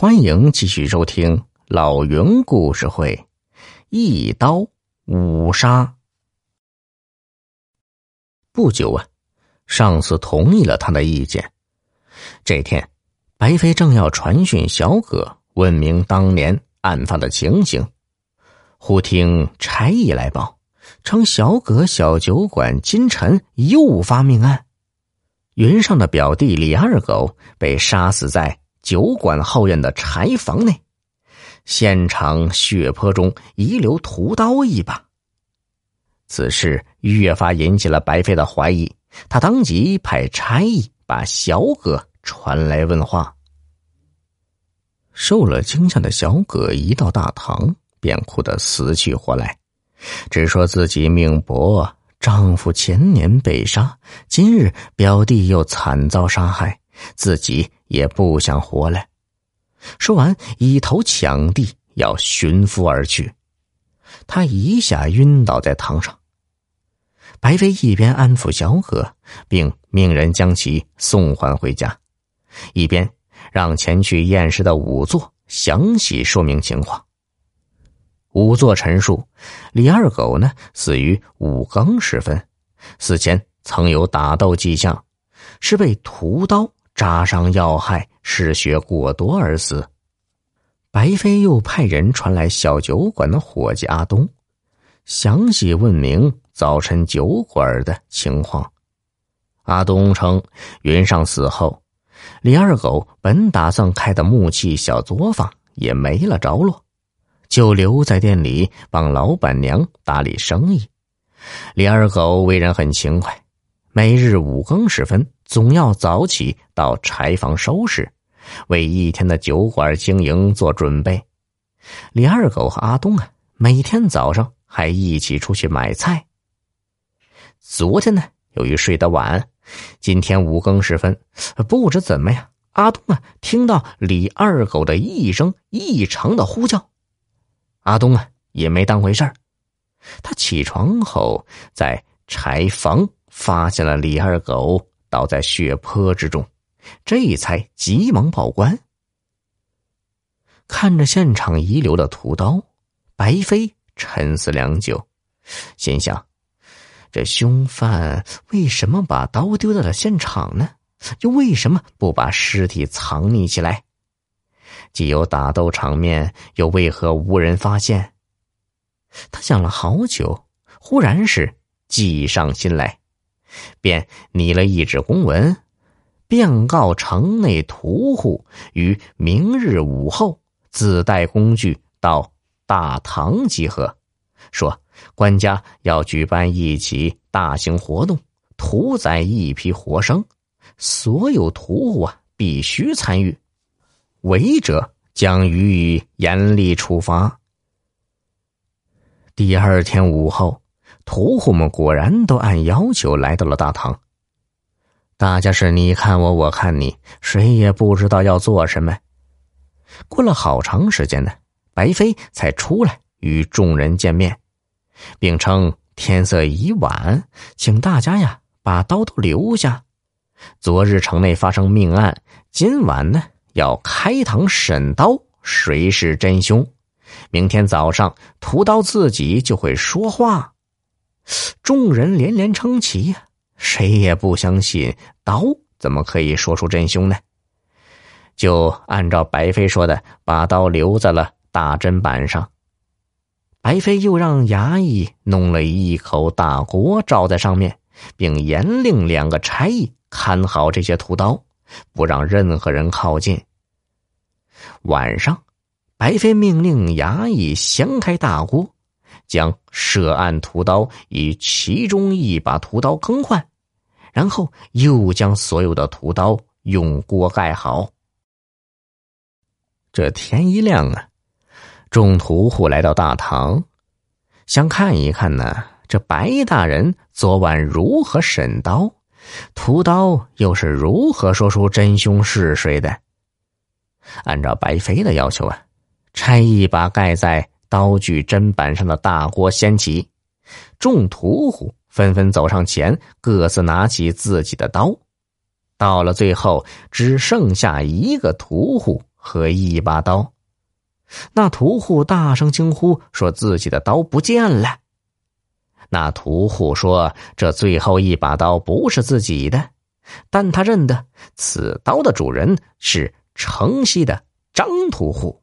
欢迎继续收听老云故事会，一刀五杀。不久啊，上司同意了他的意见。这天，白飞正要传讯小葛，问明当年案发的情形，忽听差役来报，称小葛小酒馆金晨又发命案，云上的表弟李二狗被杀死在。酒馆后院的柴房内，现场血泊中遗留屠刀一把。此事越发引起了白飞的怀疑，他当即派差役把小葛传来问话。受了惊吓的小葛一到大堂，便哭得死去活来，只说自己命薄，丈夫前年被杀，今日表弟又惨遭杀害。自己也不想活了。说完，一头抢地要寻夫而去。他一下晕倒在堂上。白飞一边安抚小葛，并命人将其送还回家，一边让前去验尸的仵作详细说明情况。仵作陈述：李二狗呢，死于五更时分，死前曾有打斗迹象，是被屠刀。扎伤要害，失血过多而死。白飞又派人传来小酒馆的伙计阿东，详细问明早晨酒馆的情况。阿东称，云上死后，李二狗本打算开的木器小作坊也没了着落，就留在店里帮老板娘打理生意。李二狗为人很勤快。每日五更时分，总要早起到柴房收拾，为一天的酒馆经营做准备。李二狗和阿东啊，每天早上还一起出去买菜。昨天呢，由于睡得晚，今天五更时分，不知怎么呀，阿东啊听到李二狗的一声异常的呼叫，阿东啊也没当回事儿。他起床后在柴房。发现了李二狗倒在血泊之中，这才急忙报官。看着现场遗留的屠刀，白飞沉思良久，心想：这凶犯为什么把刀丢在了现场呢？又为什么不把尸体藏匿起来？既有打斗场面，又为何无人发现？他想了好久，忽然是计上心来。便拟了一纸公文，便告城内屠户于明日午后自带工具到大堂集合，说官家要举办一起大型活动，屠宰一批活生，所有屠户啊必须参与，违者将予以严厉处罚。第二天午后。屠户们果然都按要求来到了大堂。大家是你看我，我看你，谁也不知道要做什么。过了好长时间呢，白飞才出来与众人见面，并称天色已晚，请大家呀把刀都留下。昨日城内发生命案，今晚呢要开堂审刀，谁是真凶？明天早上屠刀自己就会说话。众人连连称奇呀，谁也不相信刀怎么可以说出真凶呢？就按照白飞说的，把刀留在了大砧板上。白飞又让衙役弄了一口大锅罩在上面，并严令两个差役看好这些屠刀，不让任何人靠近。晚上，白飞命令衙役掀开大锅。将涉案屠刀以其中一把屠刀更换，然后又将所有的屠刀用锅盖好。这天一亮啊，众屠户来到大堂，想看一看呢，这白大人昨晚如何审刀，屠刀又是如何说出真凶是谁的。按照白飞的要求啊，差役把盖在。刀具砧板上的大锅掀起，众屠户纷纷走上前，各自拿起自己的刀。到了最后，只剩下一个屠户和一把刀。那屠户大声惊呼，说自己的刀不见了。那屠户说：“这最后一把刀不是自己的，但他认得此刀的主人是城西的张屠户。”